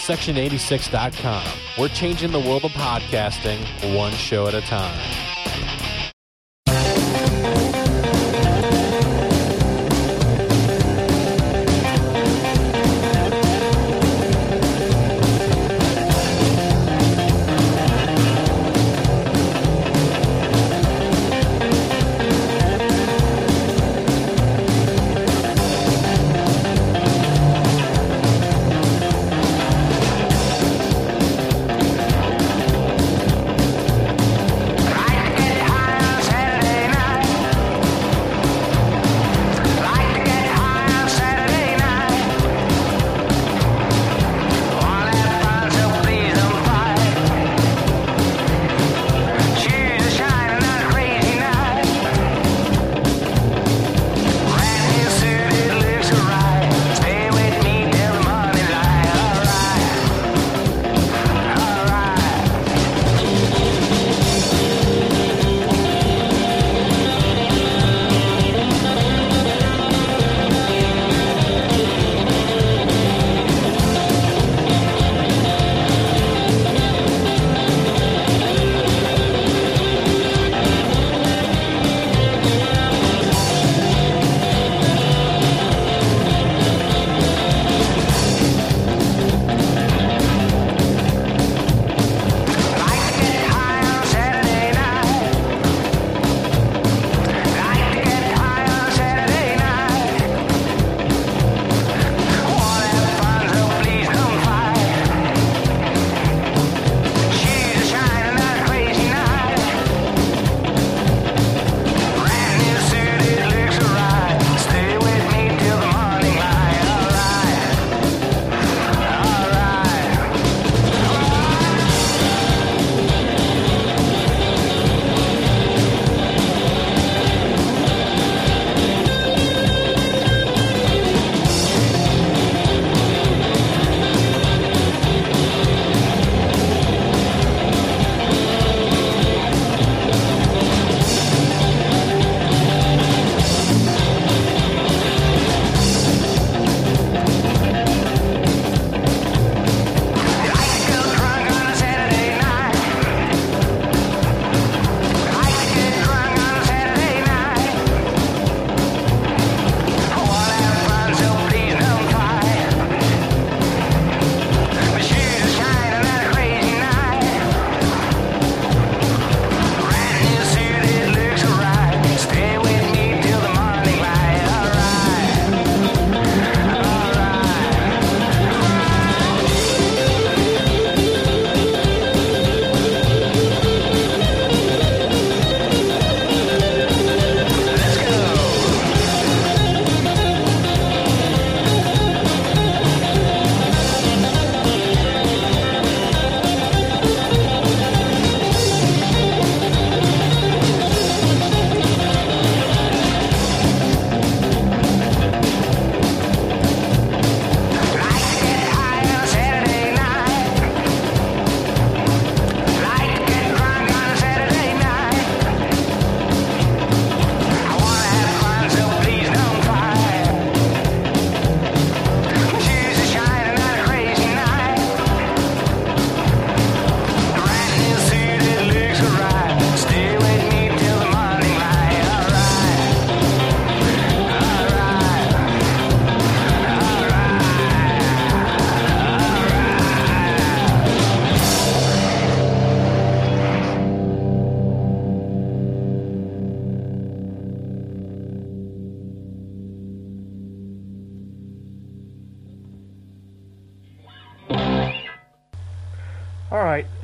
Section86.com. We're changing the world of podcasting one show at a time.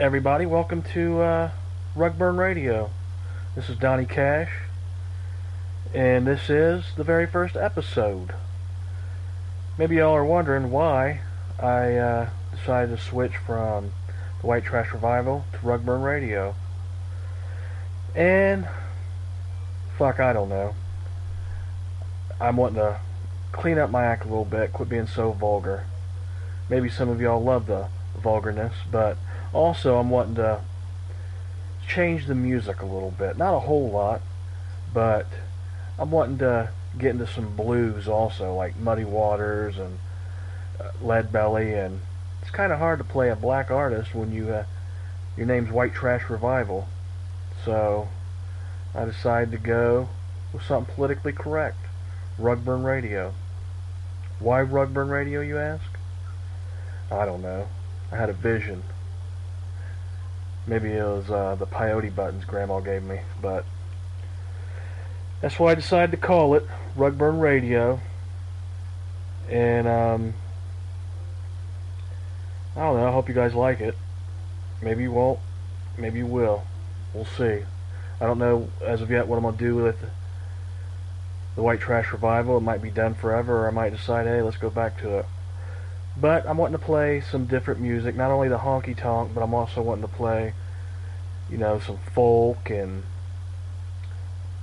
Everybody. Welcome to uh, Rugburn Radio. This is Donnie Cash, and this is the very first episode. Maybe y'all are wondering why I uh, decided to switch from the White Trash Revival to Rugburn Radio. And, fuck, I don't know. I'm wanting to clean up my act a little bit, quit being so vulgar. Maybe some of y'all love the vulgarness, but also, I'm wanting to change the music a little bit. Not a whole lot, but I'm wanting to get into some blues also, like Muddy Waters and uh, Lead Belly and it's kind of hard to play a black artist when you uh, your name's White Trash Revival. So I decided to go with something politically correct. Rugburn Radio. Why Rugburn Radio, you ask? I don't know. I had a vision. Maybe it was uh, the peyote buttons Grandma gave me, but that's why I decided to call it Rugburn Radio. And um, I don't know. I hope you guys like it. Maybe you won't. Maybe you will. We'll see. I don't know as of yet what I'm gonna do with the White Trash Revival. It might be done forever, or I might decide, hey, let's go back to it. But I'm wanting to play some different music, not only the honky tonk, but I'm also wanting to play, you know, some folk and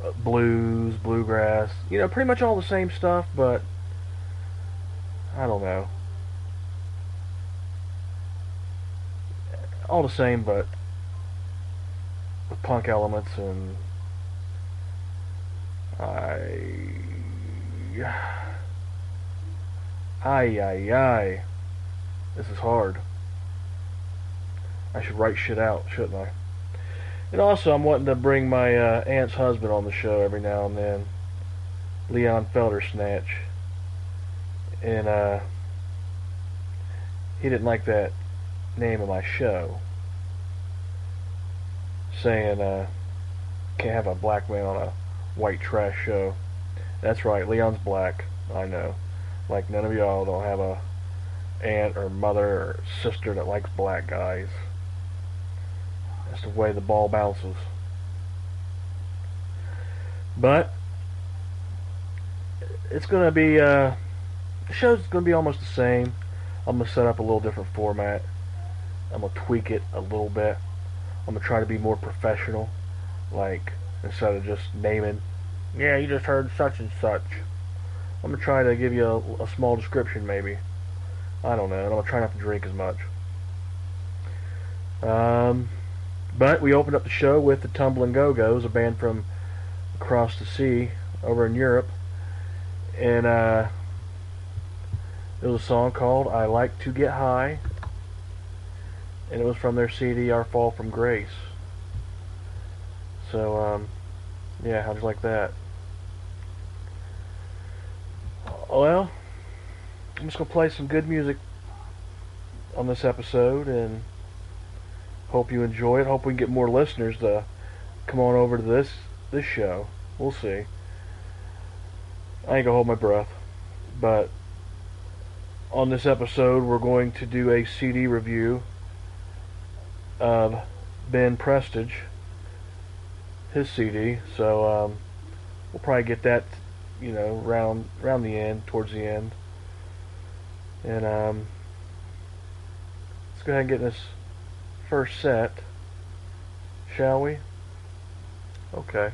uh, blues, bluegrass, you know, pretty much all the same stuff, but I don't know. All the same, but with punk elements and I. Ay, ay, ay. This is hard. I should write shit out, shouldn't I? And also, I'm wanting to bring my uh, aunt's husband on the show every now and then, Leon Feldersnatch. And uh, he didn't like that name of my show, saying uh, can't have a black man on a white trash show. That's right, Leon's black. I know. Like none of y'all don't have a aunt or mother or sister that likes black guys. That's the way the ball bounces. But it's gonna be uh, the show's gonna be almost the same. I'm gonna set up a little different format. I'm gonna tweak it a little bit. I'm gonna try to be more professional, like instead of just naming. Yeah, you just heard such and such. I'm gonna try to give you a, a small description, maybe. I don't know. I'm gonna try not to drink as much. Um, but we opened up the show with the Tumbling Go Go's, a band from across the sea over in Europe, and uh, it was a song called "I Like to Get High," and it was from their CD "Our Fall from Grace." So, um, yeah, how'd you like that? Well, I'm just gonna play some good music on this episode and hope you enjoy it. Hope we can get more listeners to come on over to this this show. We'll see. I ain't gonna hold my breath, but on this episode we're going to do a CD review of Ben Prestage, his CD. So um, we'll probably get that, you know, round round the end, towards the end. And um, let's go ahead and get this first set, shall we? Okay.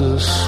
passos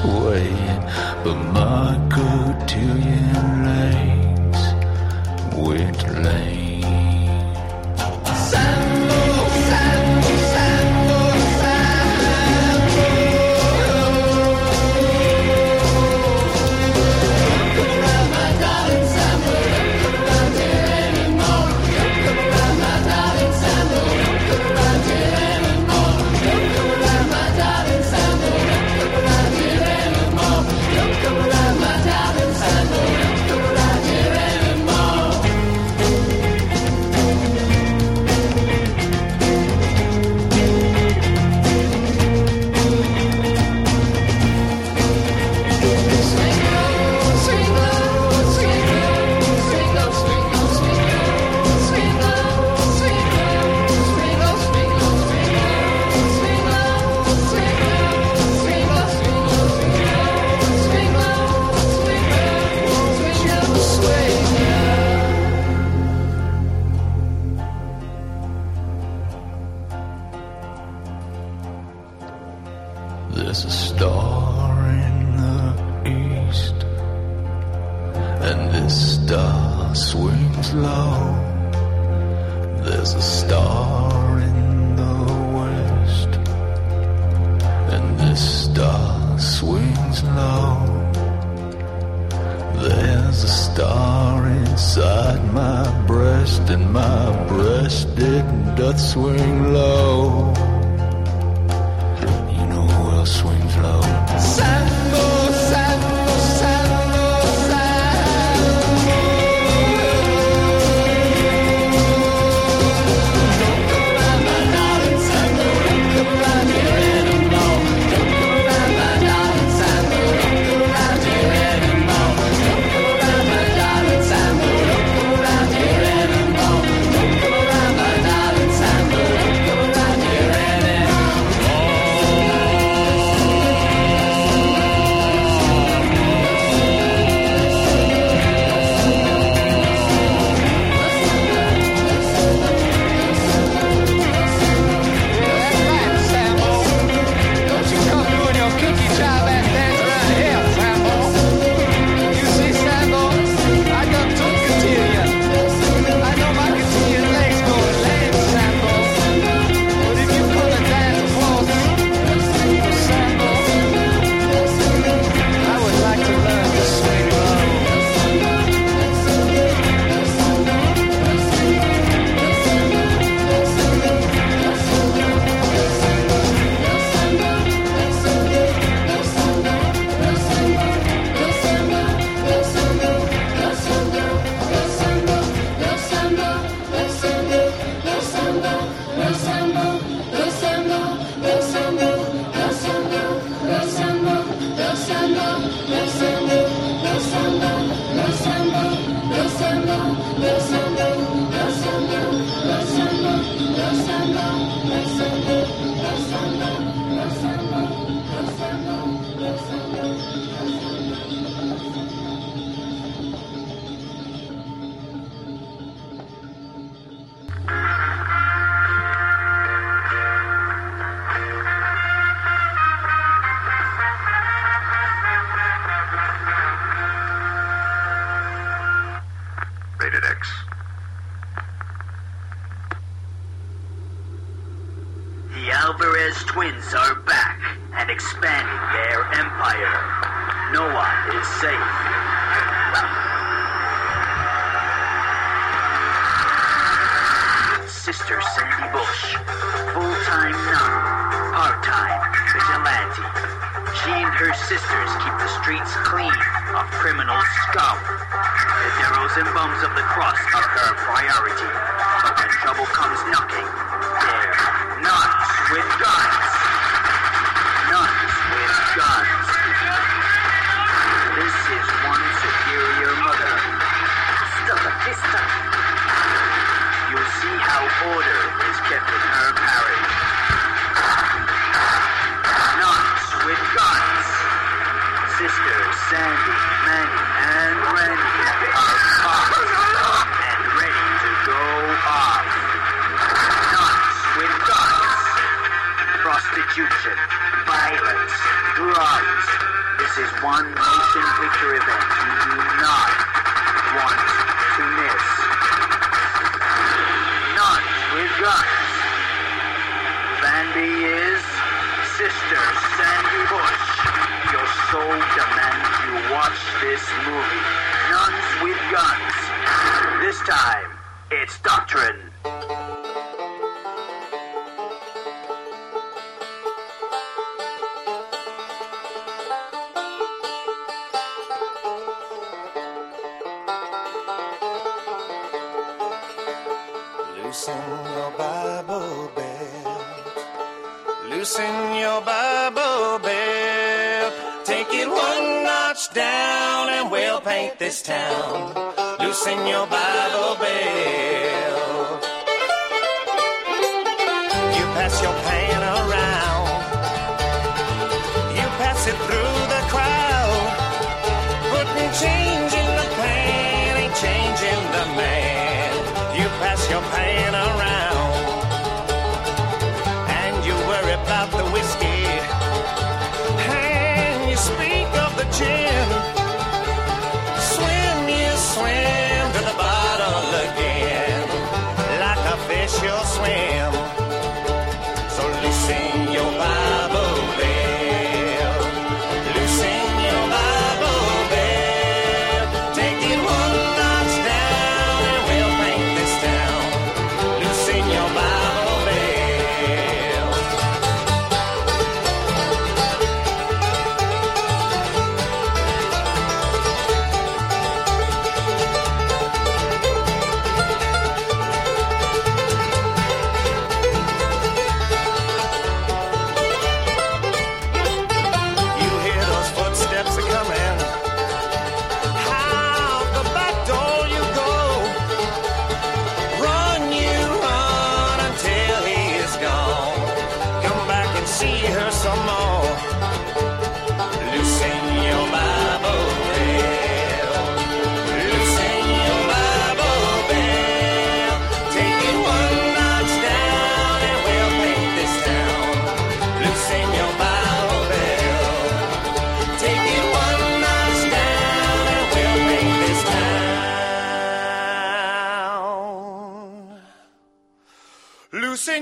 twins are back and expanding their empire. Noah is safe. Sister Sandy Bush, full-time nun, part-time vigilante. She and her sisters keep the streets clean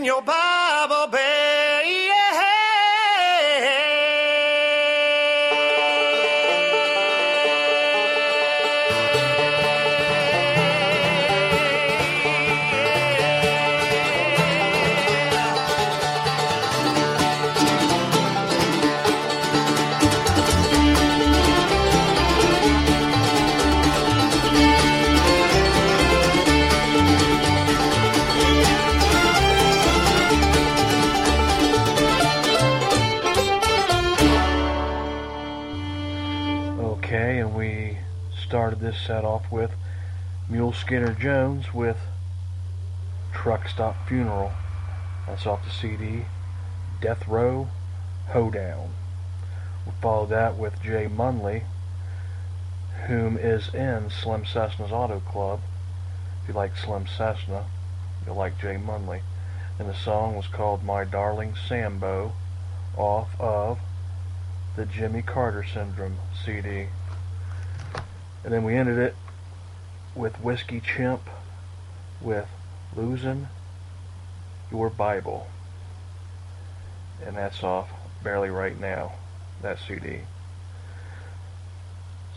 Loosen your Bible, set off with Mule Skinner Jones with Truck Stop Funeral. That's off the CD Death Row Hoedown. We followed that with Jay Munly, whom is in Slim Cessna's Auto Club. If you like Slim Cessna, you'll like Jay Munly. And the song was called My Darling Sambo off of the Jimmy Carter Syndrome CD. And then we ended it with Whiskey Chimp with Losing Your Bible. And that's off Barely Right Now, that CD.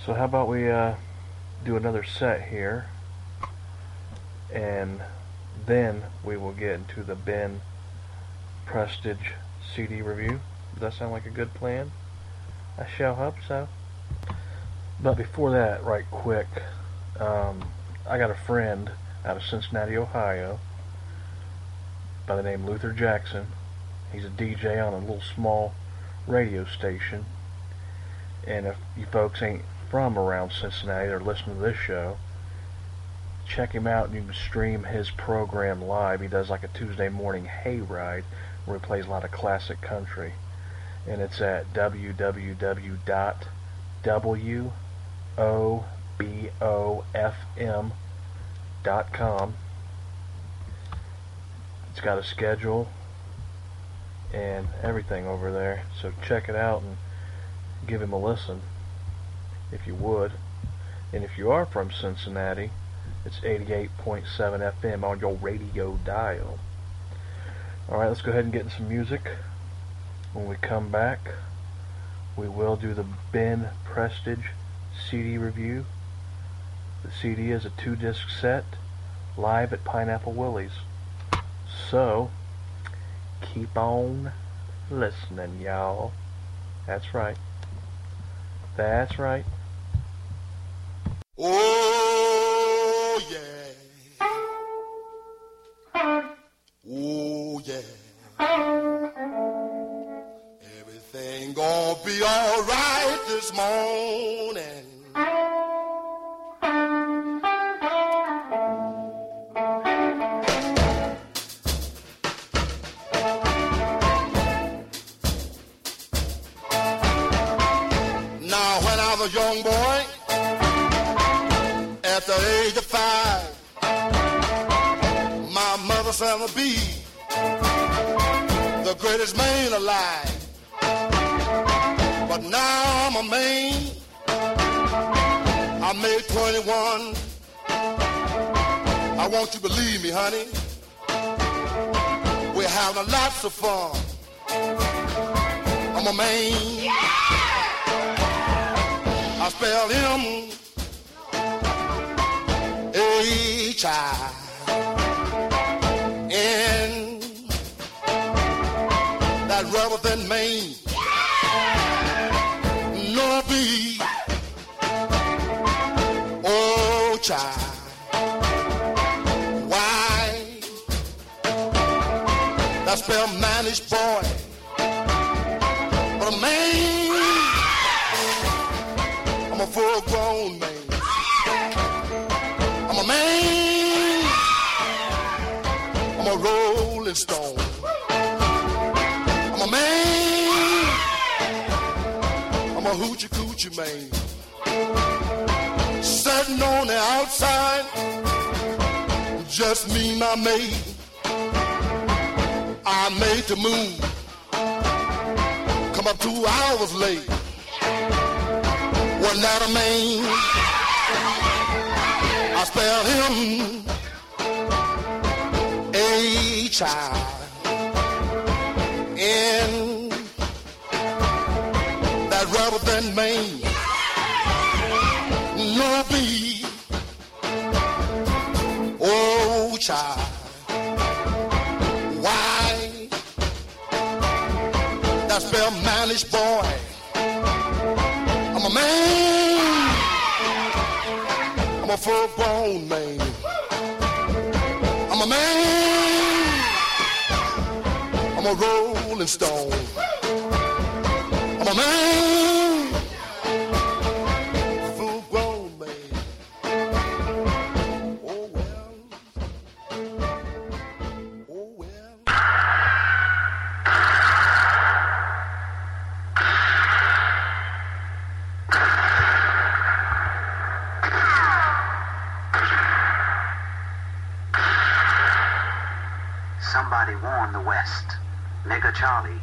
So how about we uh, do another set here and then we will get into the Ben Prestage CD review. Does that sound like a good plan? I shall hope so. But before that, right quick, um, I got a friend out of Cincinnati, Ohio, by the name Luther Jackson. He's a DJ on a little small radio station. And if you folks ain't from around Cincinnati or listen to this show, check him out and you can stream his program live. He does like a Tuesday morning hayride where he plays a lot of classic country. And it's at www.wobofm.com. It's got a schedule and everything over there. So check it out and give him a listen if you would. And if you are from Cincinnati, it's 88.7 FM on your radio dial. Alright, let's go ahead and get into some music. When we come back, we will do the Ben Prestage CD review. The CD is a two disc set live at Pineapple Willie's. So, keep on listening, y'all. That's right. That's right. Oh yeah. Oh yeah. Everything gonna be alright this morning. A young boy, at the age of five, my mother said I'd be the greatest man alive. But now I'm a man. I made 21. I want you to believe me, honey. We're having lots of fun. I'm a man. I spell him H I N. That rubber than Maine. No B Oh child. Why? That spell manish boy full grown man I'm a man. I'm a rolling stone. I'm a man. I'm a hoochie coochie man. Sitting on the outside, just me, and my mate. I made the move. Come up two hours late. That a man? I spell him a child. In that rather than Maine, no be. Oh, child. Why? That spell managed boy. I'm a man. A full grown man. I'm a man. I'm a rolling stone. I'm a man. Charlie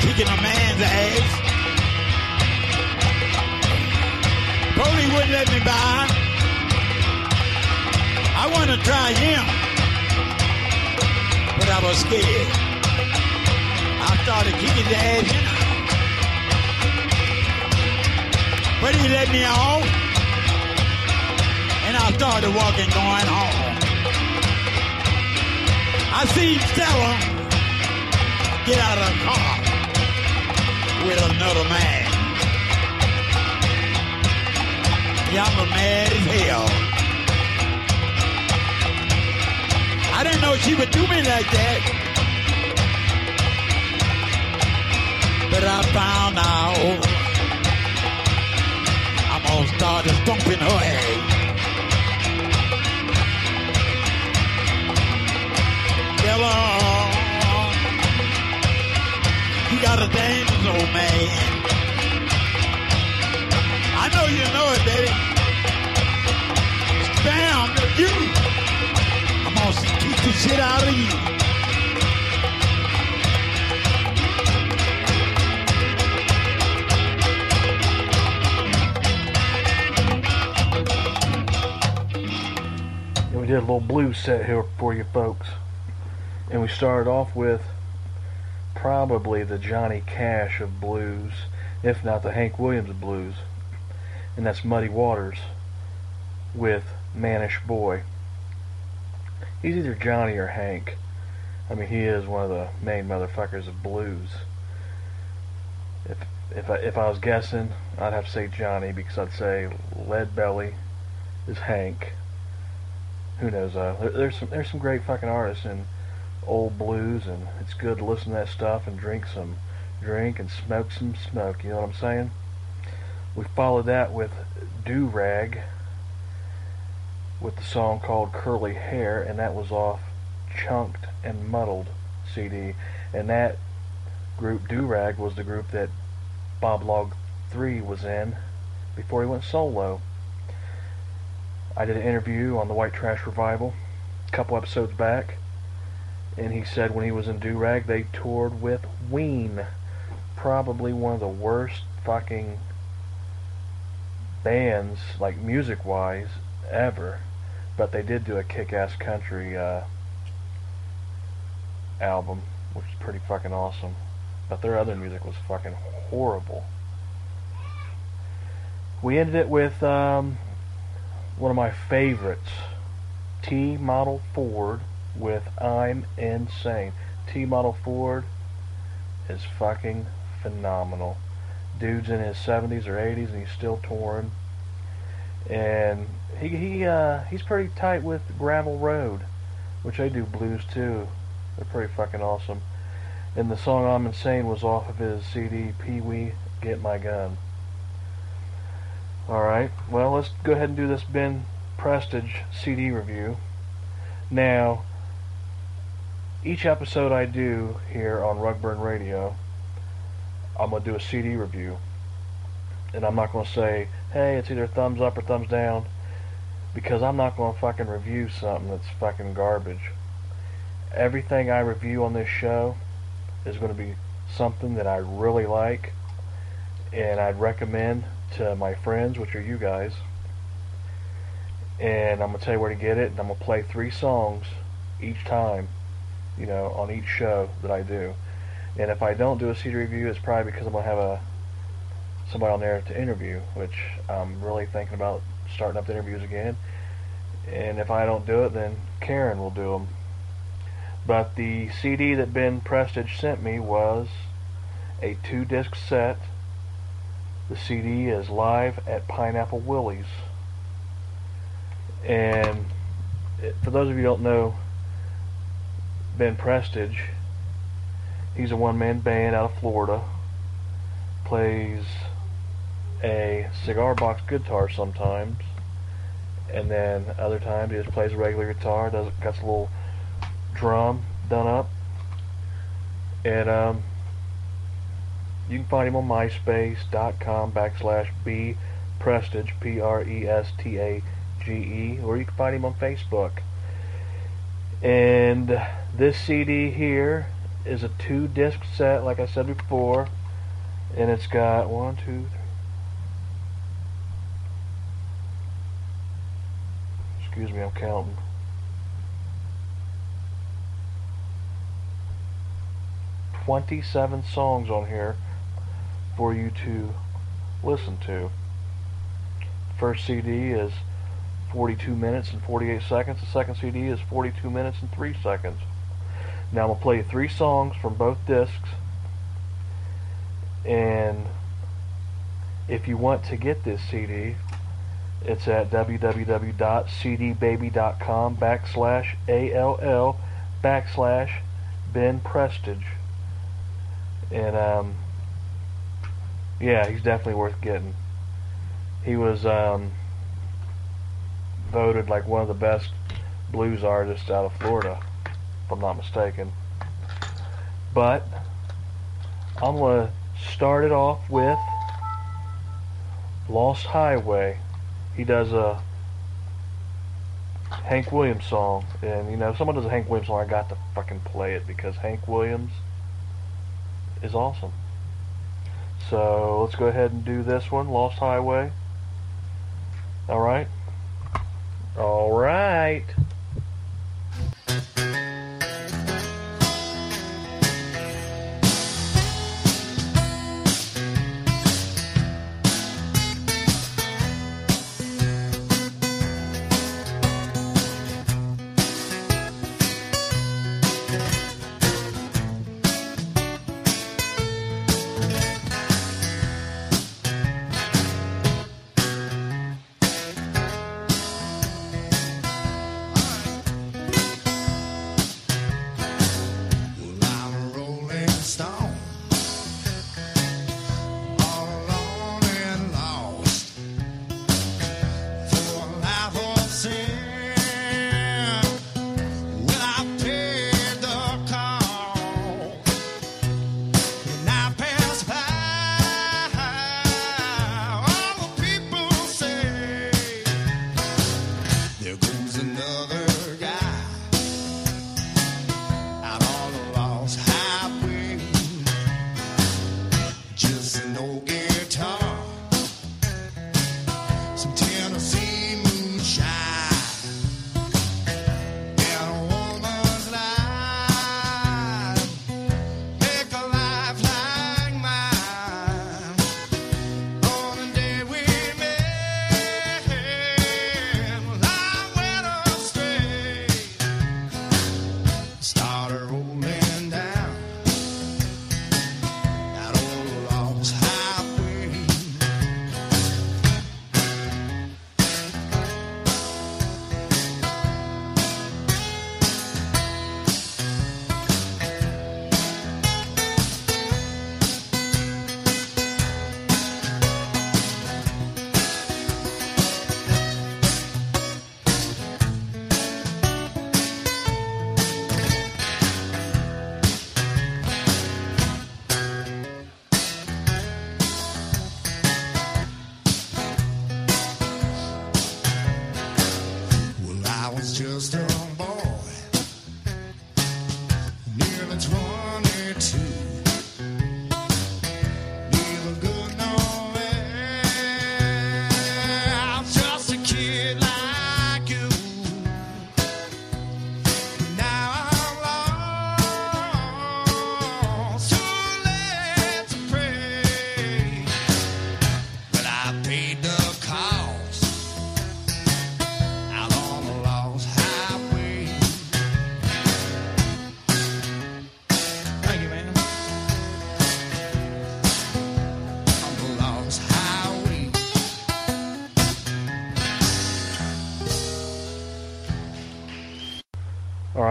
kicking a man's ass. Police wouldn't let me by. I want to try him, but I was scared. I started kicking the ass, you know. But he let me off, and I started walking, going home. I see Stella get out of the car with another man. Yeah, I'm mad as hell. I didn't know she would do me like that. But I found out I'm gonna start stomping her ass. Stella, you got a old man. I know you know it, baby. Bam, you. I'm gonna kick the shit out of you. And we did a little blues set here for you folks. And we started off with probably the Johnny Cash of blues, if not the Hank Williams of blues. And that's Muddy Waters with Mannish Boy. He's either Johnny or Hank. I mean, he is one of the main motherfuckers of blues. If if I, if I was guessing, I'd have to say Johnny because I'd say Lead Belly is Hank. Who knows? Uh, there, there's some there's some great fucking artists in old blues, and it's good to listen to that stuff and drink some drink and smoke some smoke. You know what I'm saying? We followed that with Doo Rag with the song called Curly Hair, and that was off Chunked and Muddled CD. And that group, Doo Rag, was the group that Bob Log 3 was in before he went solo. I did an interview on the White Trash Revival a couple episodes back, and he said when he was in Doo Rag, they toured with Ween. Probably one of the worst fucking bands, like music wise, ever. But they did do a kick ass country uh, album, which is pretty fucking awesome. But their other music was fucking horrible. We ended it with um, one of my favorites, T Model Ford with I'm Insane. T Model Ford is fucking phenomenal. Dude's in his 70s or 80s and he's still touring. And he he uh, he's pretty tight with Gravel Road, which they do blues too. They're pretty fucking awesome. And the song I'm Insane was off of his CD Pee Wee Get My Gun. Alright, well let's go ahead and do this Ben Prestage CD review. Now, each episode I do here on Rugburn Radio, I'm going to do a CD review. And I'm not going to say, hey, it's either thumbs up or thumbs down, because I'm not going to fucking review something that's fucking garbage. Everything I review on this show is going to be something that I really like, and I'd recommend to my friends, which are you guys. And I'm going to tell you where to get it, and I'm going to play three songs each time, you know, on each show that I do. And if I don't do a CD review, it's probably because I'm to have a somebody on there to interview, which I'm really thinking about starting up the interviews again. And if I don't do it, then Karen will do them. But the CD that Ben Prestage sent me was a two-disc set. The CD is live at Pineapple Willie's. And for those of you who don't know Ben Prestage, he's a one-man band out of Florida. Plays a cigar box guitar sometimes, and then other times he just plays a regular guitar. Does got a little drum done up, and um, you can find him on MySpace.com backslash B Prestage P R E S T A G E, or you can find him on Facebook. And this CD here is a two disc set, like I said before, and it's got one, two, three. Excuse me, I'm counting. Twenty-seven songs on here for you to listen to. First CD is 42 minutes and 48 seconds. The second CD is 42 minutes and 3 seconds. Now I'm going to play three songs from both discs. And if you want to get this CD, it's at www.cdbaby.com backslash ALL backslash Ben Prestage. And, um, yeah, he's definitely worth getting. He was, um, voted like one of the best blues artists out of Florida, if I'm not mistaken. But, I'm going to start it off with Lost Highway. He does a Hank Williams song, and you know, if someone does a Hank Williams song, I got to fucking play it because Hank Williams is awesome. So let's go ahead and do this one, Lost Highway. All right. All right.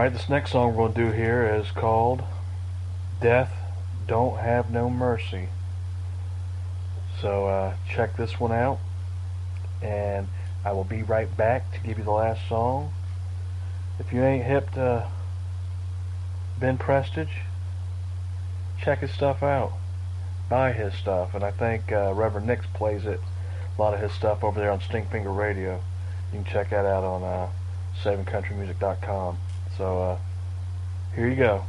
Alright, this next song we're going to do here is called Death Don't Have No Mercy. So uh, check this one out, and I will be right back to give you the last song. If you ain't hip to Ben Prestage, check his stuff out. Buy his stuff, and I think uh, Reverend Nix plays it, a lot of his stuff over there on Stinkfinger Radio. You can check that out on uh, SavingCountryMusic.com. So uh, here you go.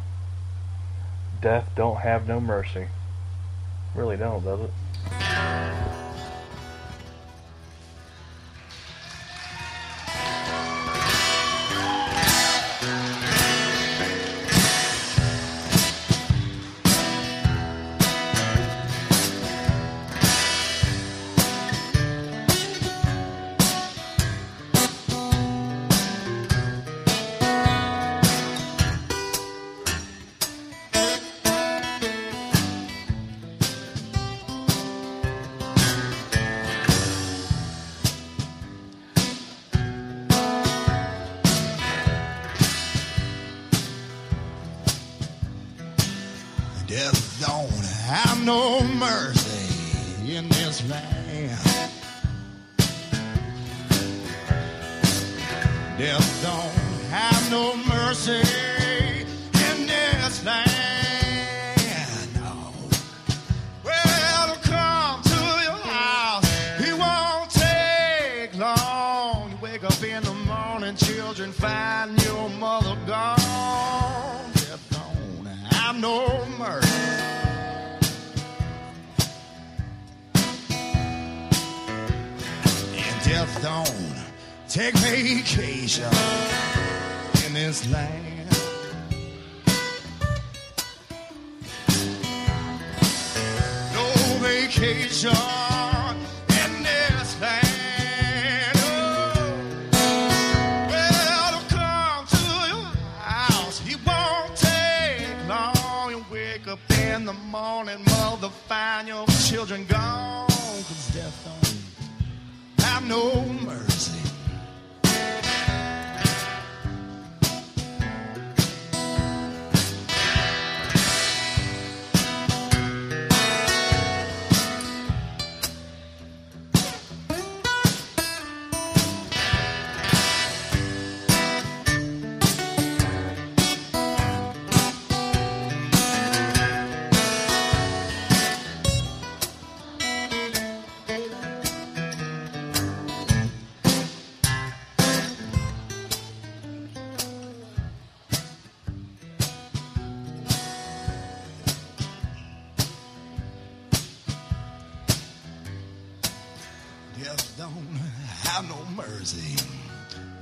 Death don't have no mercy. Really don't, does it? Have no mercy in this land. Death don't have no mercy take vacation in this land. No vacation in this land. Oh, well, to come to your house, it won't take long. You wake up in the morning, mother, find your children gone. 'Cause death don't have no mercy.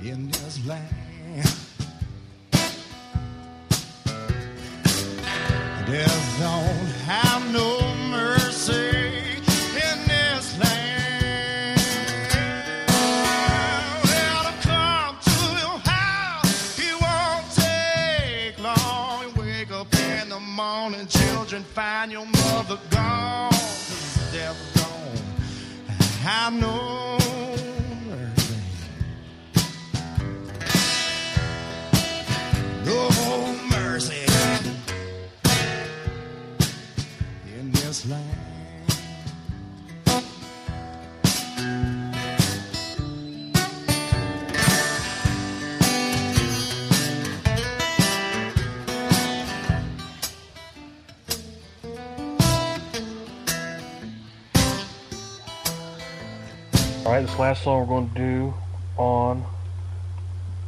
In this land. Last song we're going to do on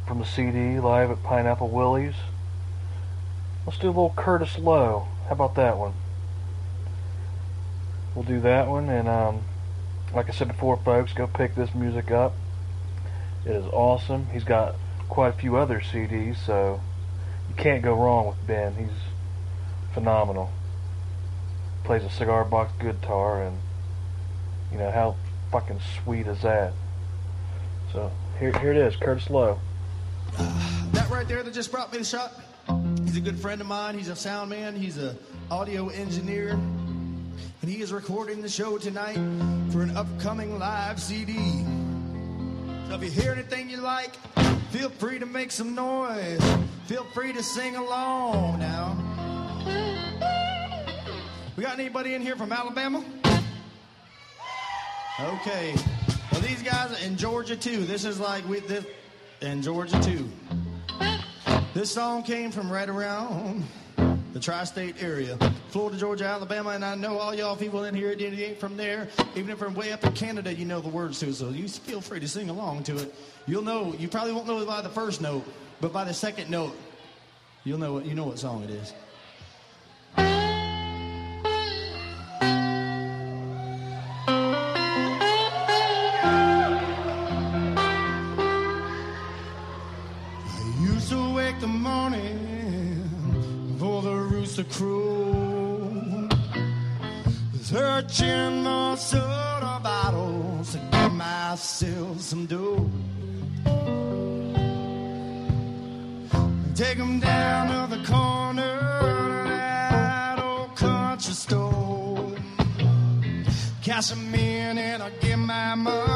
from the CD live at Pineapple Willie's. Let's do a little Curtis Loew. How about that one? We'll do that one, and um, like I said before, folks, go pick this music up. It is awesome. He's got quite a few other CDs, so you can't go wrong with Ben. He's phenomenal. Plays a cigar box guitar, and you know how fucking sweet as that? So here, here it is, Curtis Loew. That right there that just brought me the shot. He's a good friend of mine. He's a sound man. He's a audio engineer, and he is recording the show tonight for an upcoming live CD. So if you hear anything you like, feel free to make some noise. Feel free to sing along now. We got anybody in here from Alabama? Okay. Well, these guys in Georgia too. This is like with this in Georgia too. This song came from right around the tri-state area, Florida, Georgia, Alabama, and I know all y'all people in here that ain't from there, even if from way up in Canada, you know the words too. So you feel free to sing along to it. You'll know. You probably won't know by the first note, but by the second note, you'll know what you know what song it is. pass a and I get my money.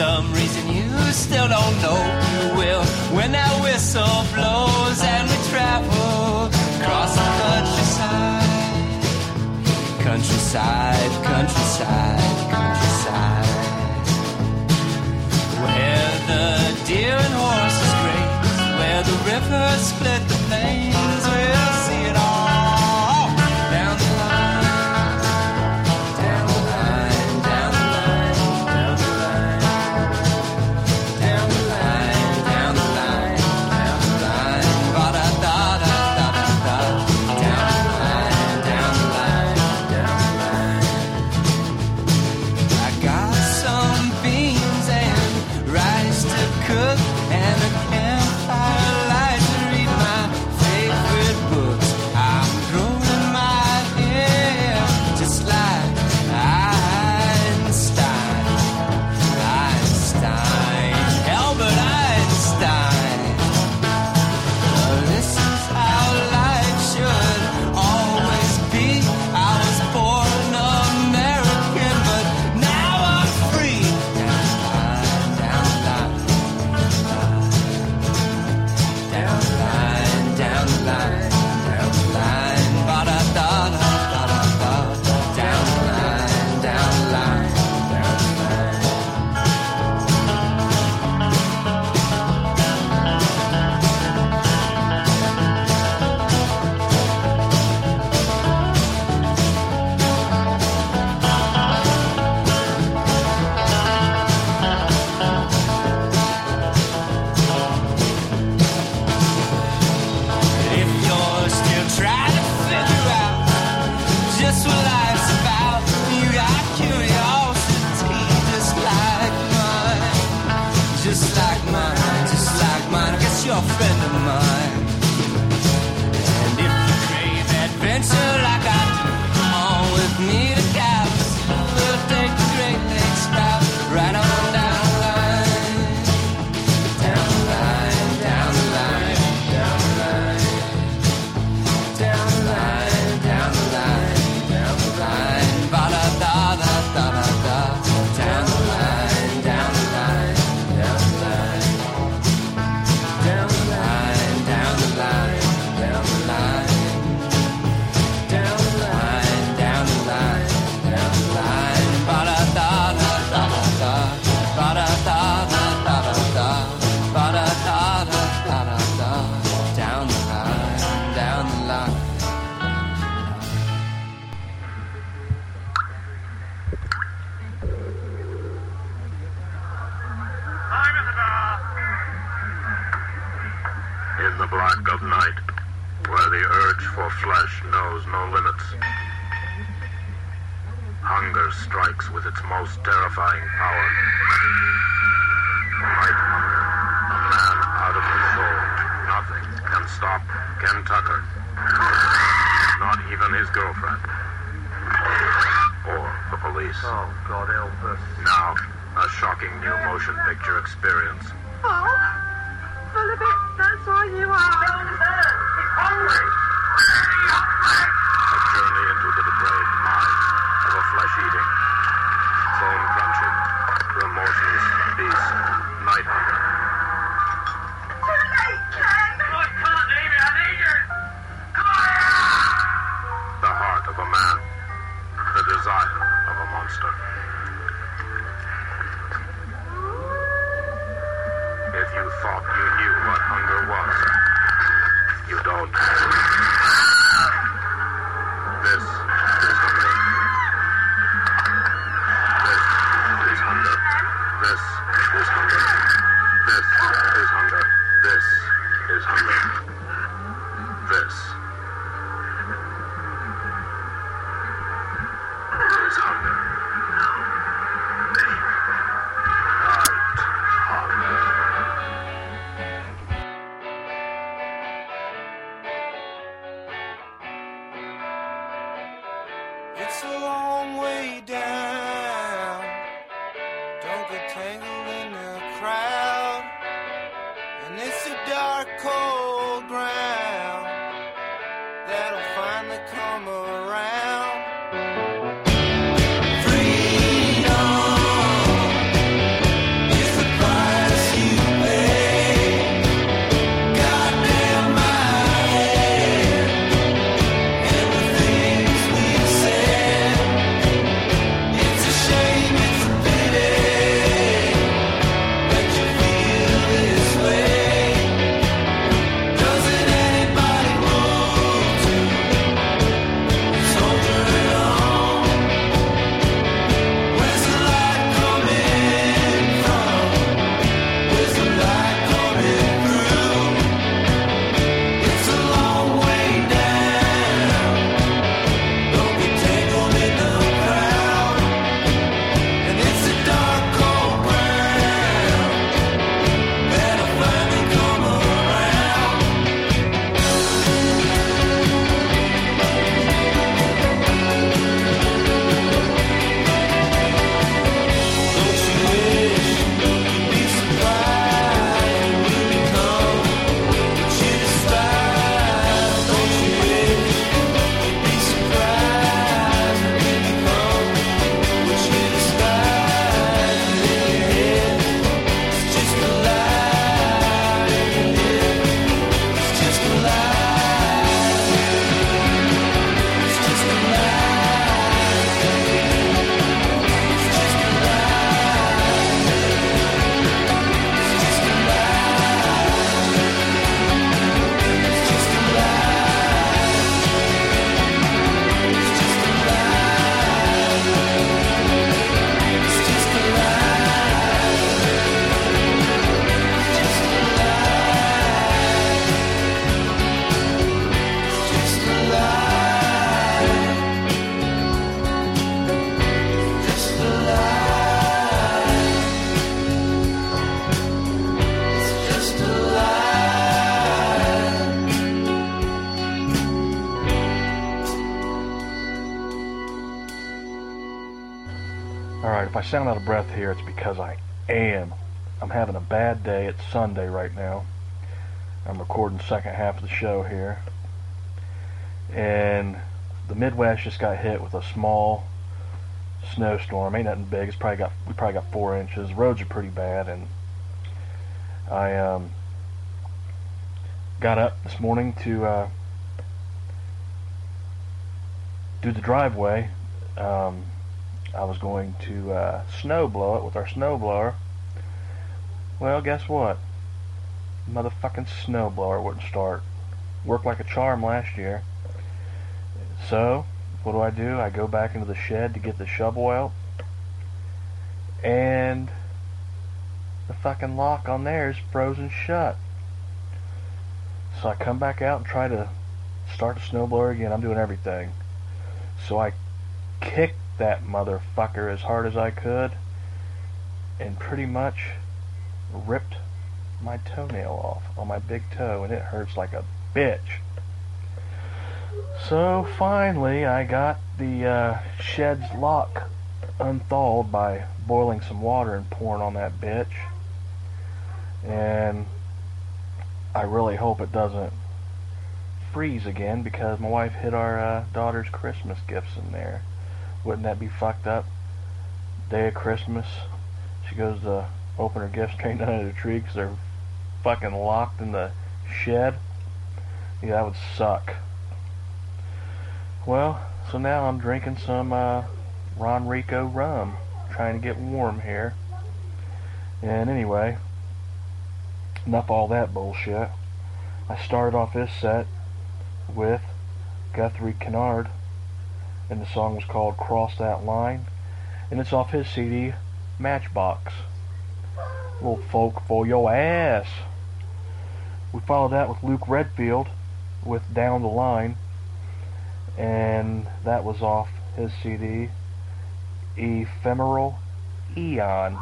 some reason you still don't know you will. When that whistle blows and we travel across the countryside, countryside, countryside, countryside, where the deer and horses graze, where the rivers split. Not even his girlfriend. Or the police. Oh, God help us. Now, a shocking new motion picture experience. Oh, full of it. That's all you are. He's hungry. A journey into the depraved mind of a flesh-eating, bone-crunching, remorseless beast, sound out of breath here, it's because I am. I'm having a bad day. It's Sunday right now. I'm recording second half of the show here. And the Midwest just got hit with a small snowstorm. Ain't nothing big. It's probably got we probably got four inches. Roads are pretty bad and I um got up this morning to uh do the driveway. Um I was going to uh, snow blow it with our snow blower. Well, guess what? Motherfucking snow blower wouldn't start. Worked like a charm last year. So, what do I do? I go back into the shed to get the shovel out. And the fucking lock on there is frozen shut. So I come back out and try to start the snowblower again. I'm doing everything. So I kicked that motherfucker as hard as I could and pretty much ripped my toenail off on my big toe and it hurts like a bitch. So finally I got the uh, shed's lock unthawed by boiling some water and pouring on that bitch. And I really hope it doesn't freeze again because my wife hid our uh, daughter's Christmas gifts in there. Wouldn't that be fucked up? Day of Christmas, she goes to open her gifts straight under the tree because they're fucking locked in the shed. Yeah, that would suck. Well, so now I'm drinking some uh, Ronrico rum, trying to get warm here. And anyway, enough all that bullshit. I started off this set with Guthrie Kennard, and the song was called Cross That Line, and it's off his CD Matchbox. Little folk for your ass. We followed that with Luke Redfield with Down the Line, and that was off his CD Ephemeral Eon.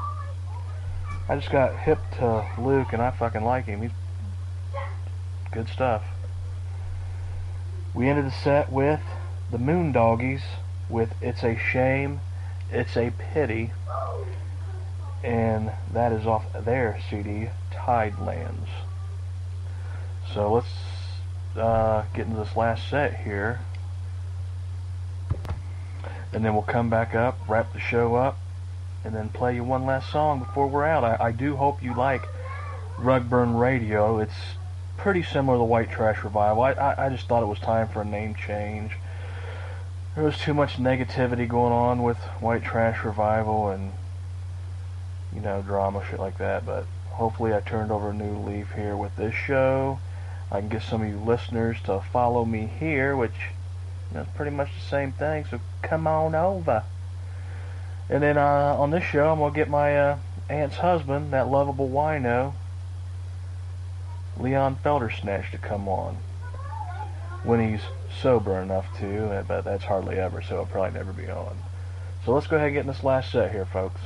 I just got hip to Luke and I fucking like him. He's good stuff. We ended the set with the Moondoggies with It's a Shame, It's a Pity, and that is off their CD Tidelands. So let's uh, get into this last set here. And then we'll come back up, wrap the show up, and then play you one last song before we're out. I, I do hope you like Rugburn Radio. It's pretty similar to White Trash Revival. I, I, I just thought it was time for a name change. There was too much negativity going on with White Trash Revival and, you know, drama, shit like that. But hopefully I turned over a new leaf here with this show. I can get some of you listeners to follow me here, which you know, is pretty much the same thing. So come on over. And then uh, on this show, I'm gonna get my uh, aunt's husband, that lovable wino, Leon Feldersnatch, to come on when he's sober enough to. But that's hardly ever, so he'll probably never be on. So let's go ahead and get in this last set here, folks.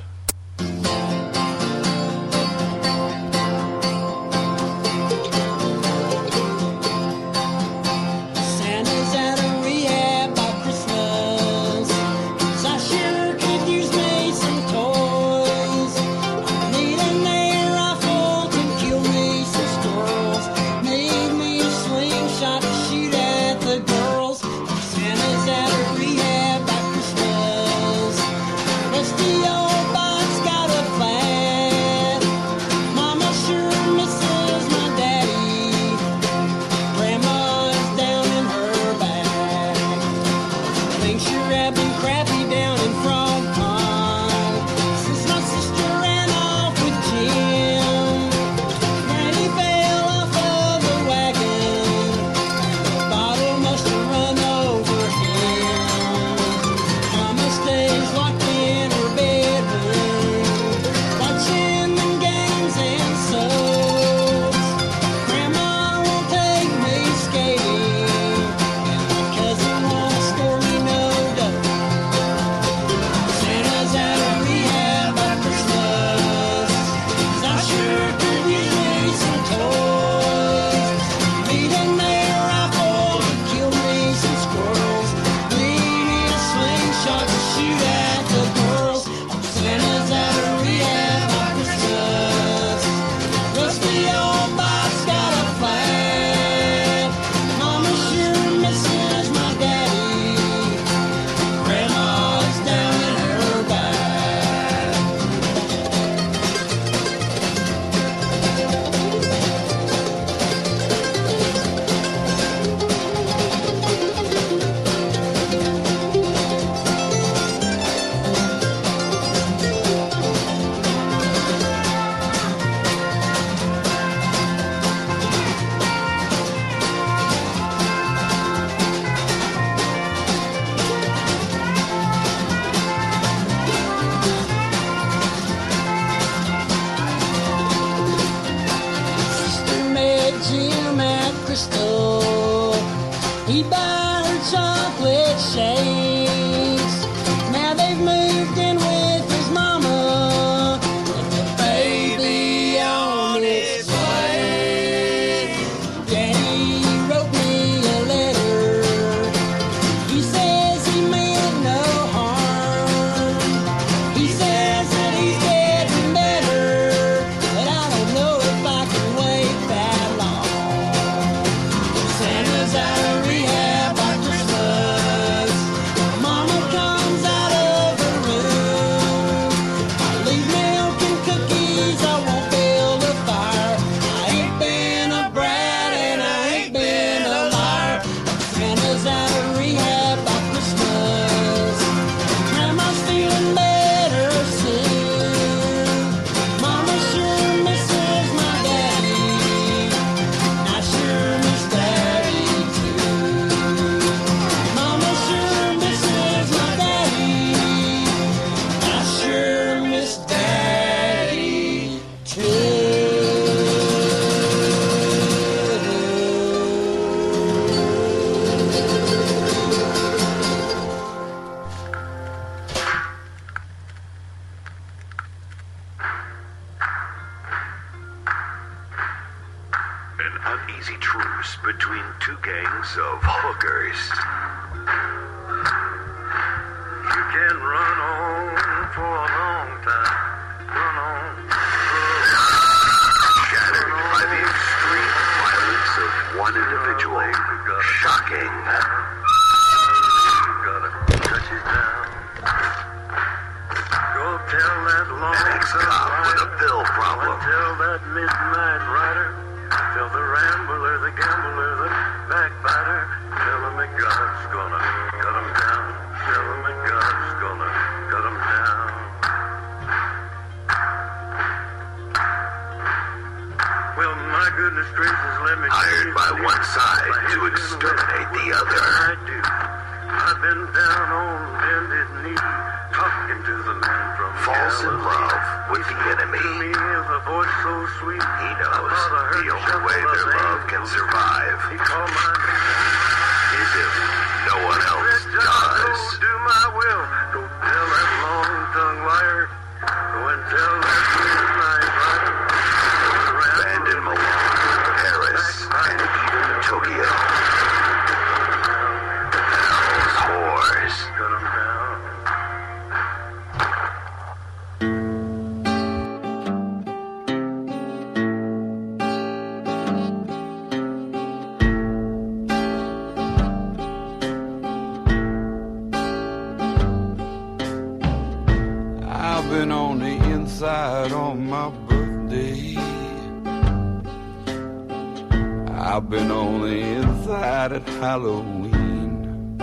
night at Halloween.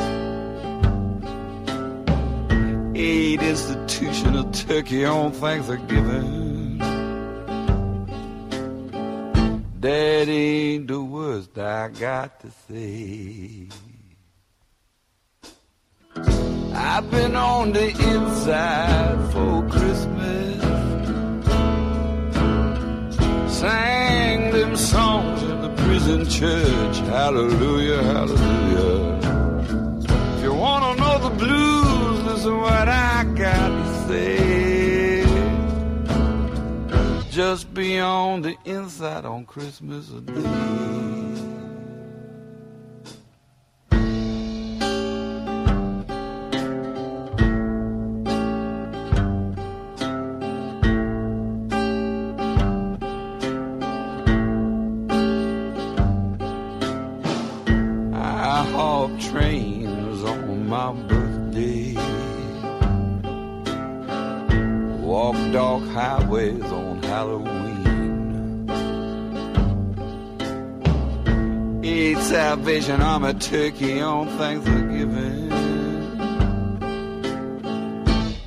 Eight institutional turkey on Thanksgiving. That ain't the worst I got to say. I've been on the inside. Christmas a day. vision. I'm a turkey on Thanksgiving.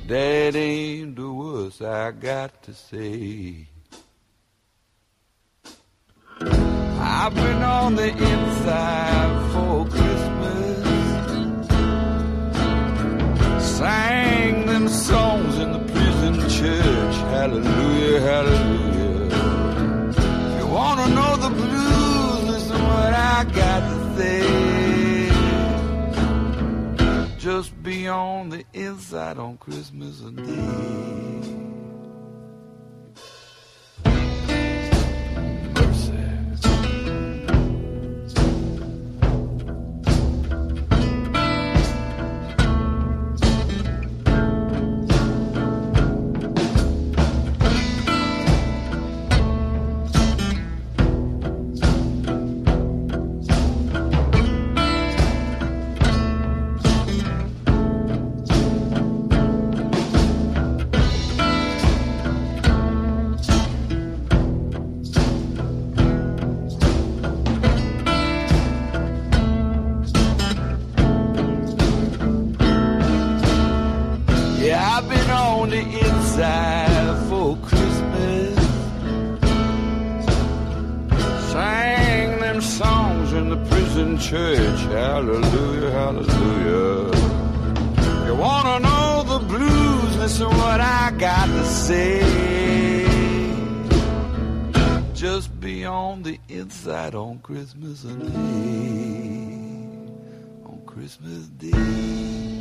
That ain't the worst I got to say. I've been on the inside for Christmas. Sang them songs in the prison church. Hallelujah, hallelujah. If you wanna know the blues, listen what I got just be on the inside on Christmas Day. on the inside on Christmas Day. On Christmas Day.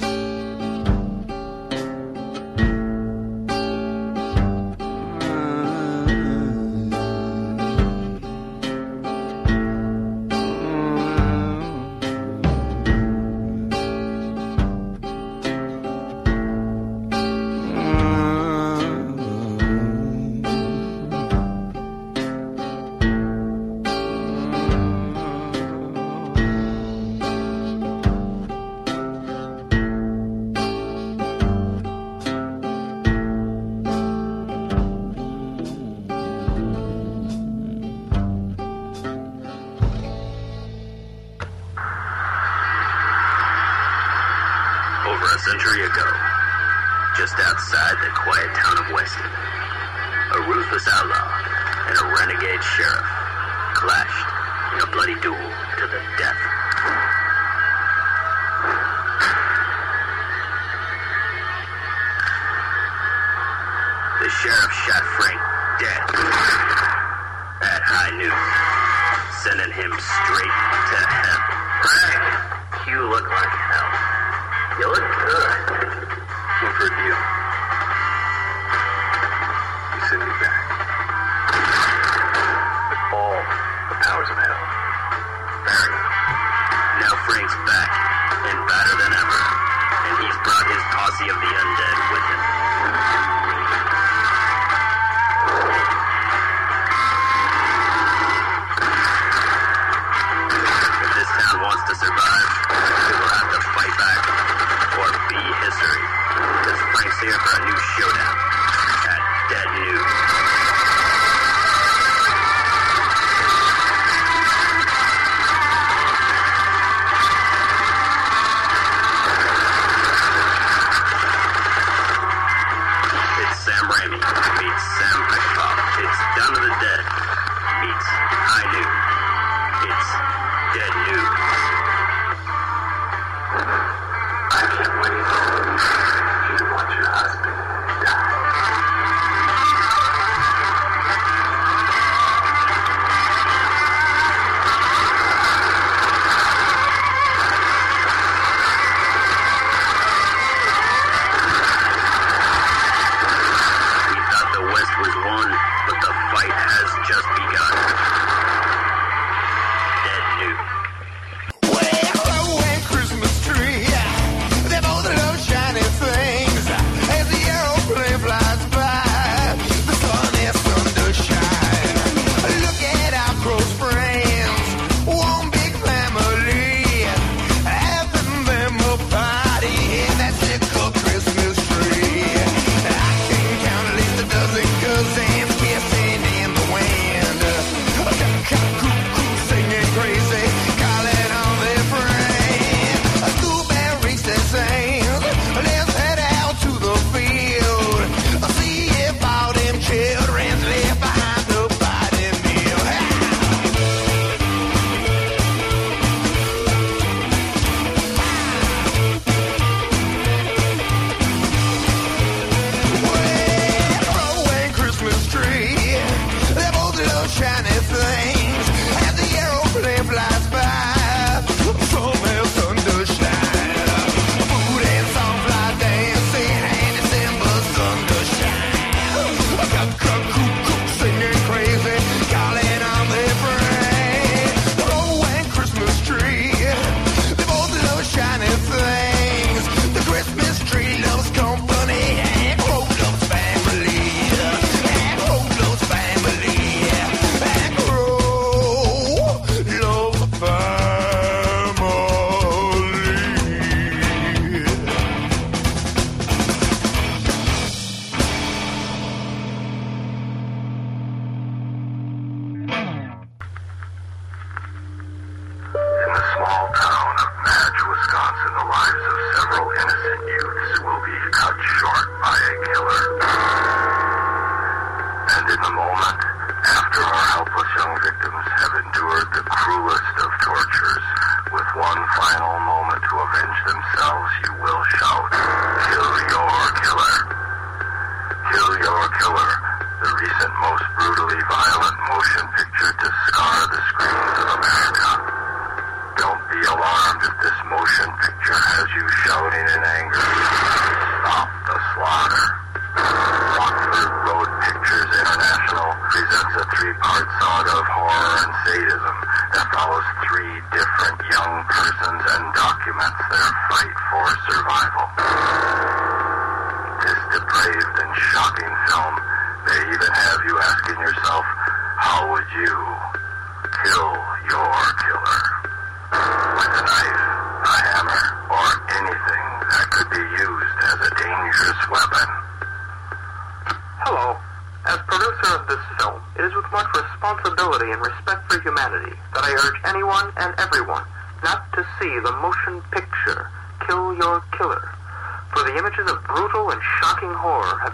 the moment after our helpless young victims have endured the cruelest of tortures, with one final moment to avenge themselves, you will shout.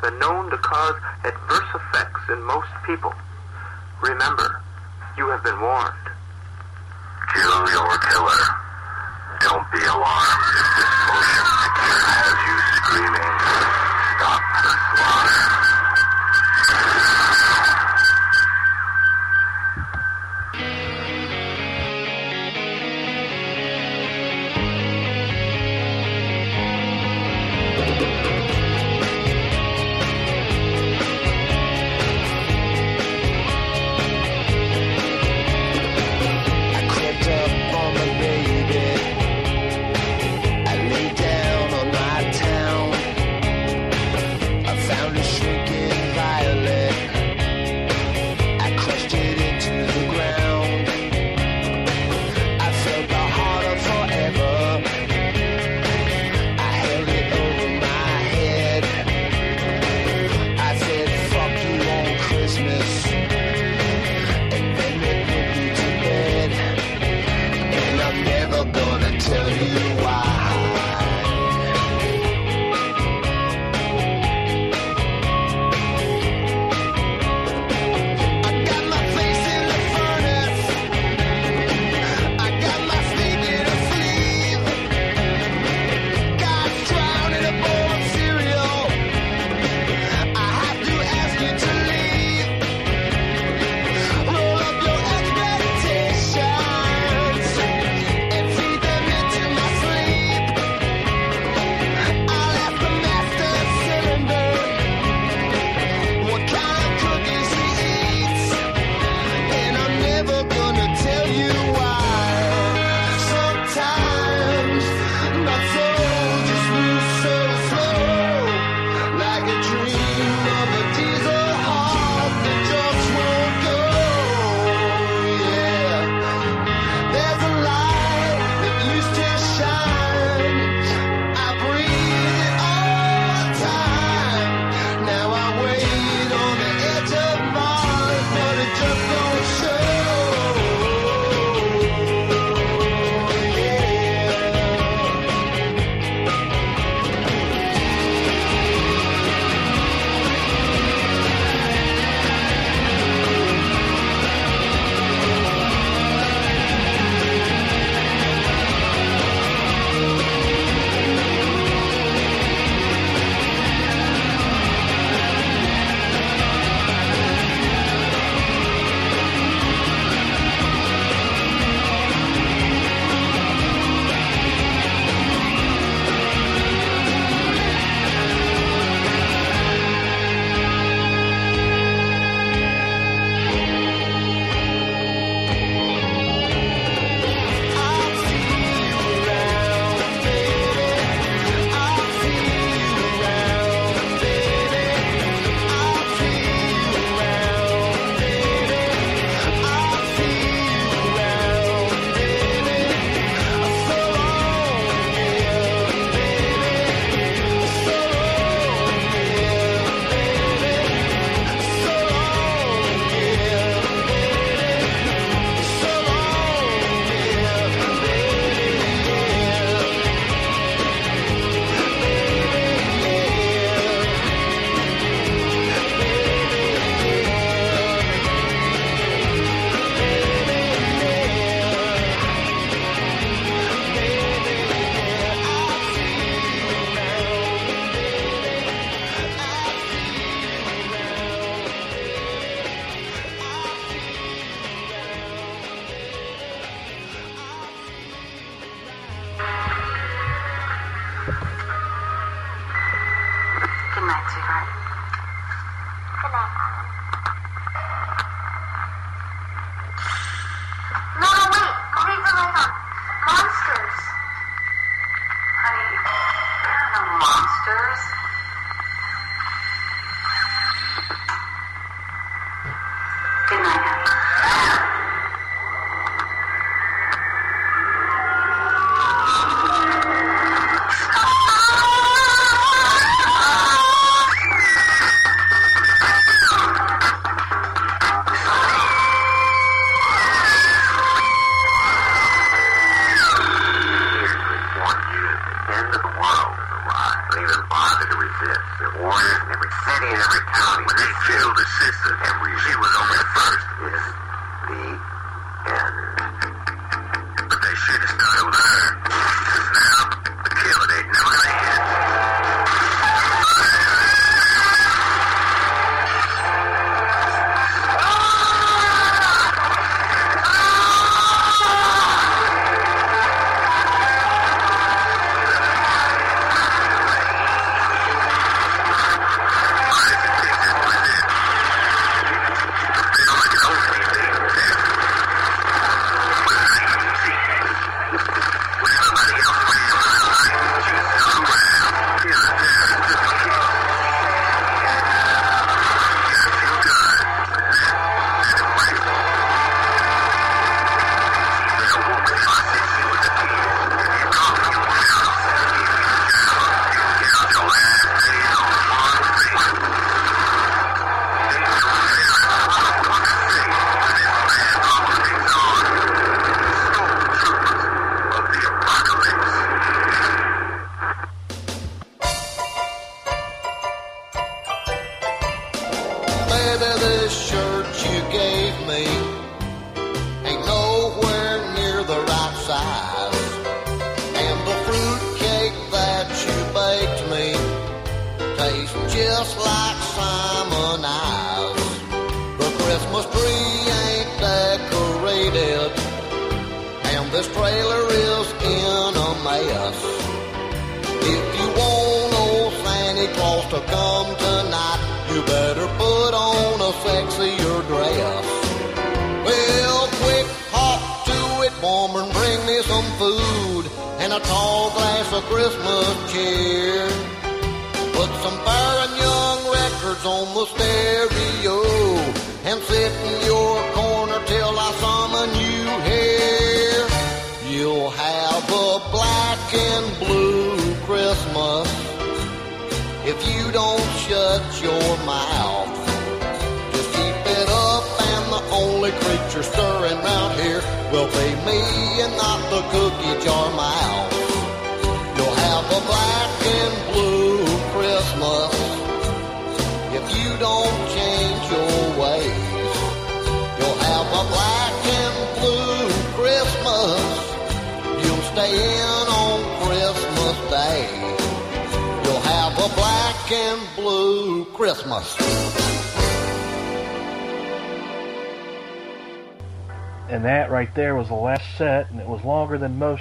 the known, to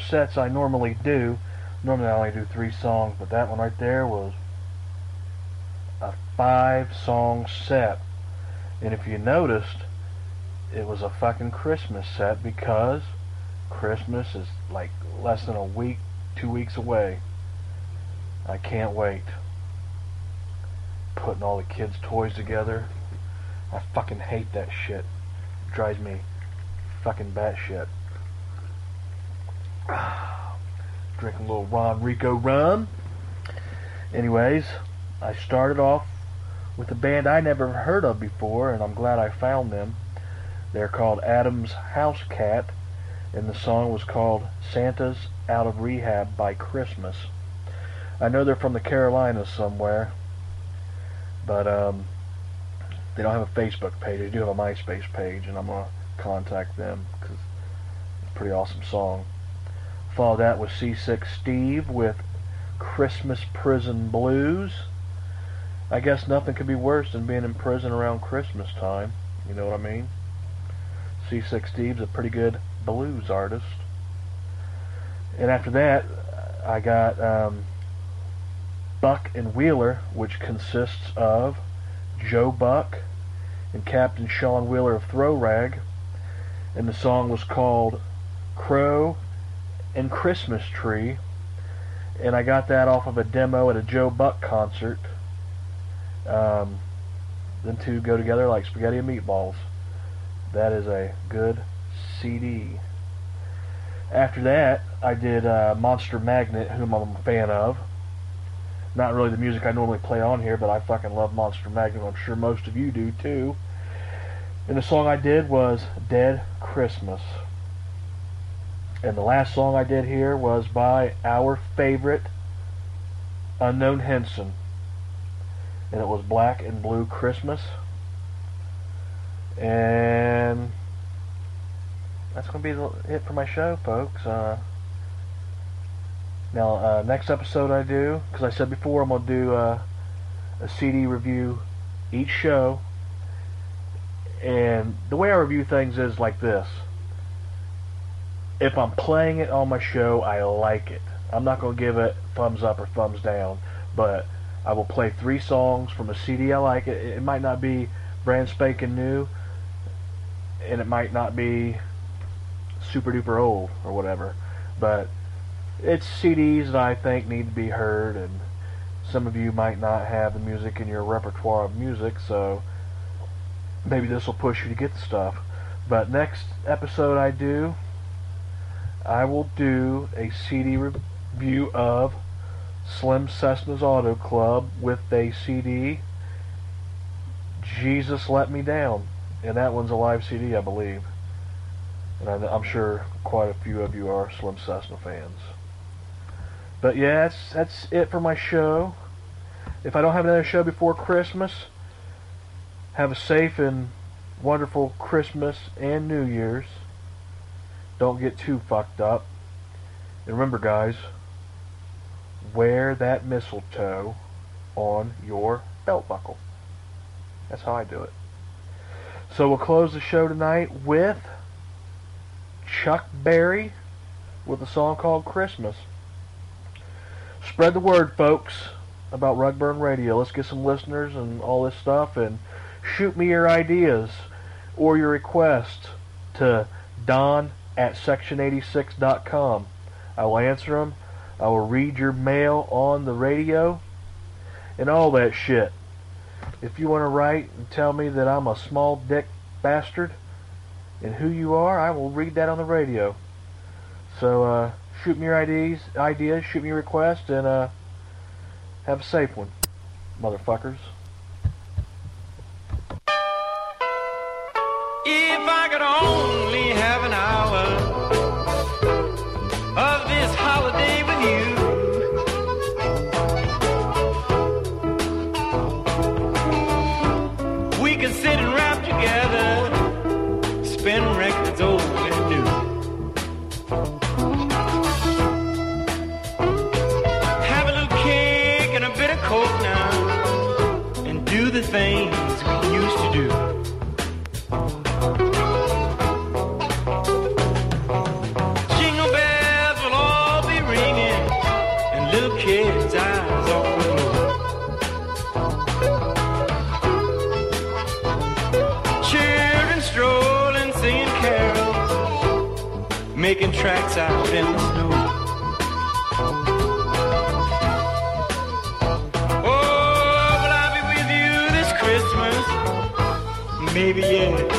sets I normally do. Normally I only do three songs, but that one right there was a five song set. And if you noticed, it was a fucking Christmas set because Christmas is like less than a week, two weeks away. I can't wait. Putting all the kids' toys together. I fucking hate that shit. drives me fucking batshit. Drinking a little Ronrico rum. Anyways, I started off with a band I never heard of before, and I'm glad I found them. They're called Adam's House Cat, and the song was called Santa's Out of Rehab by Christmas. I know they're from the Carolinas somewhere, but um, they don't have a Facebook page. They do have a MySpace page, and I'm gonna contact them because it's a pretty awesome song. Follow that with C6 Steve with Christmas Prison Blues. I guess nothing could be worse than being in prison around Christmas time. You know what I mean? C6 Steve's a pretty good blues artist. And after that, I got um, Buck and Wheeler, which consists of Joe Buck and Captain Sean Wheeler of Throw Rag. And the song was called Crow and Christmas Tree. And I got that off of a demo at a Joe Buck concert. Um, two go together like spaghetti and meatballs. That is a good CD. After that, I did uh, Monster Magnet, whom I'm a fan of. Not really the music I normally play on here, but I fucking love Monster Magnet. I'm sure most of you do too. And the song I did was Dead Christmas. And the last song I did here was by our favorite Unknown Hinson. And it was Black and Blue Christmas. And that's going to be the- it for my show, folks. Uh, now, uh, next episode I do, because I said before I'm going to do uh, a CD review each show. And the way I review things is like this. If I'm playing it on my show, I like it. I'm not going to give it thumbs up or thumbs down, but I will play three songs from a CD I like. It, it might not be brand spanking new, and it might not be super duper old or whatever, but it's CDs that I think need to be heard, and some of you might not have the music in your repertoire of music, so maybe this will push you to get the stuff. But next episode I do, I will do a CD review of Slim Cessna's Auto Club with a CD, Jesus Let Me Down. And that one's a live CD, I believe. And I'm sure quite a few of you are Slim Cessna fans. But yeah, that's, that's it for my show. If I don't have another show before Christmas, Have a safe and wonderful Christmas and New Year's. Don't get too fucked up. And remember, guys, wear that mistletoe on your belt buckle. That's how I do it. So we'll close the show tonight with Chuck Berry with a song called Christmas. Spread the word, folks, about Rugburn Radio. Let's get some listeners and all this stuff, and shoot me your ideas or your requests to don at section86.com. I will answer them. I will read your mail on the radio and all that shit. If you want to write and tell me that I'm a small dick bastard and who you are, I will read that on the radio. So uh, shoot me your ideas, ideas, shoot me your requests, and uh, have a safe one, motherfuckers. If I could only have an hour of this holiday with you, we could sit and rap together, spin records old and new. Have a little cake and a bit of coke now, and do the things making tracks out in the snow. Oh, will I be with you this Christmas? Maybe yes,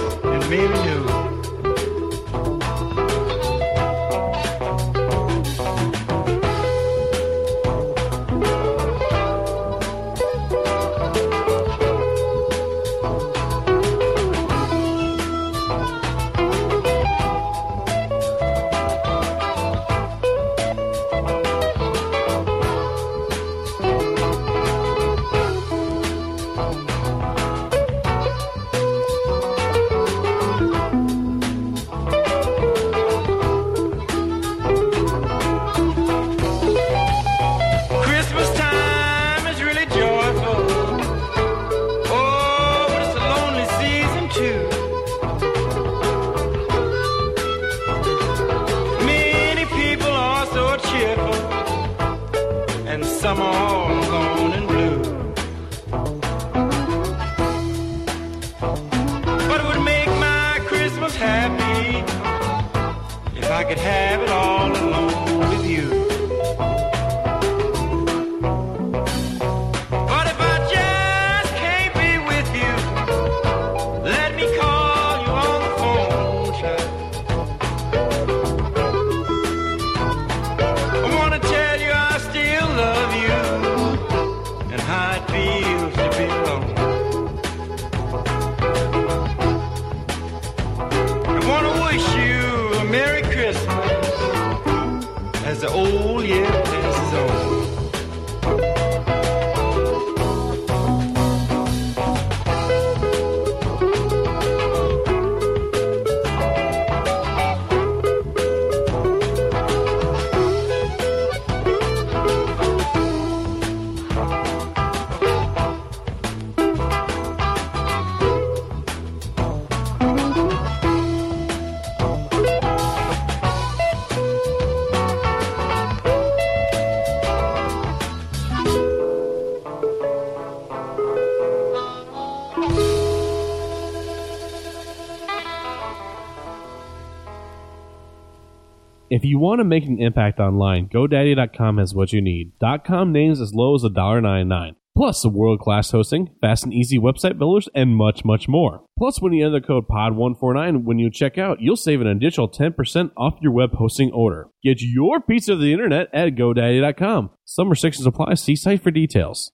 If you want to make an impact online, GoDaddy.com has what you need. .com names as low as $1.99. Plus, a world-class hosting, fast and easy website builders, and much, much more. Plus, when you enter the code POD149 when you check out, you'll save an additional 10% off your web hosting order. Get your piece of the internet at GoDaddy.com. Some restrictions apply. See site for details.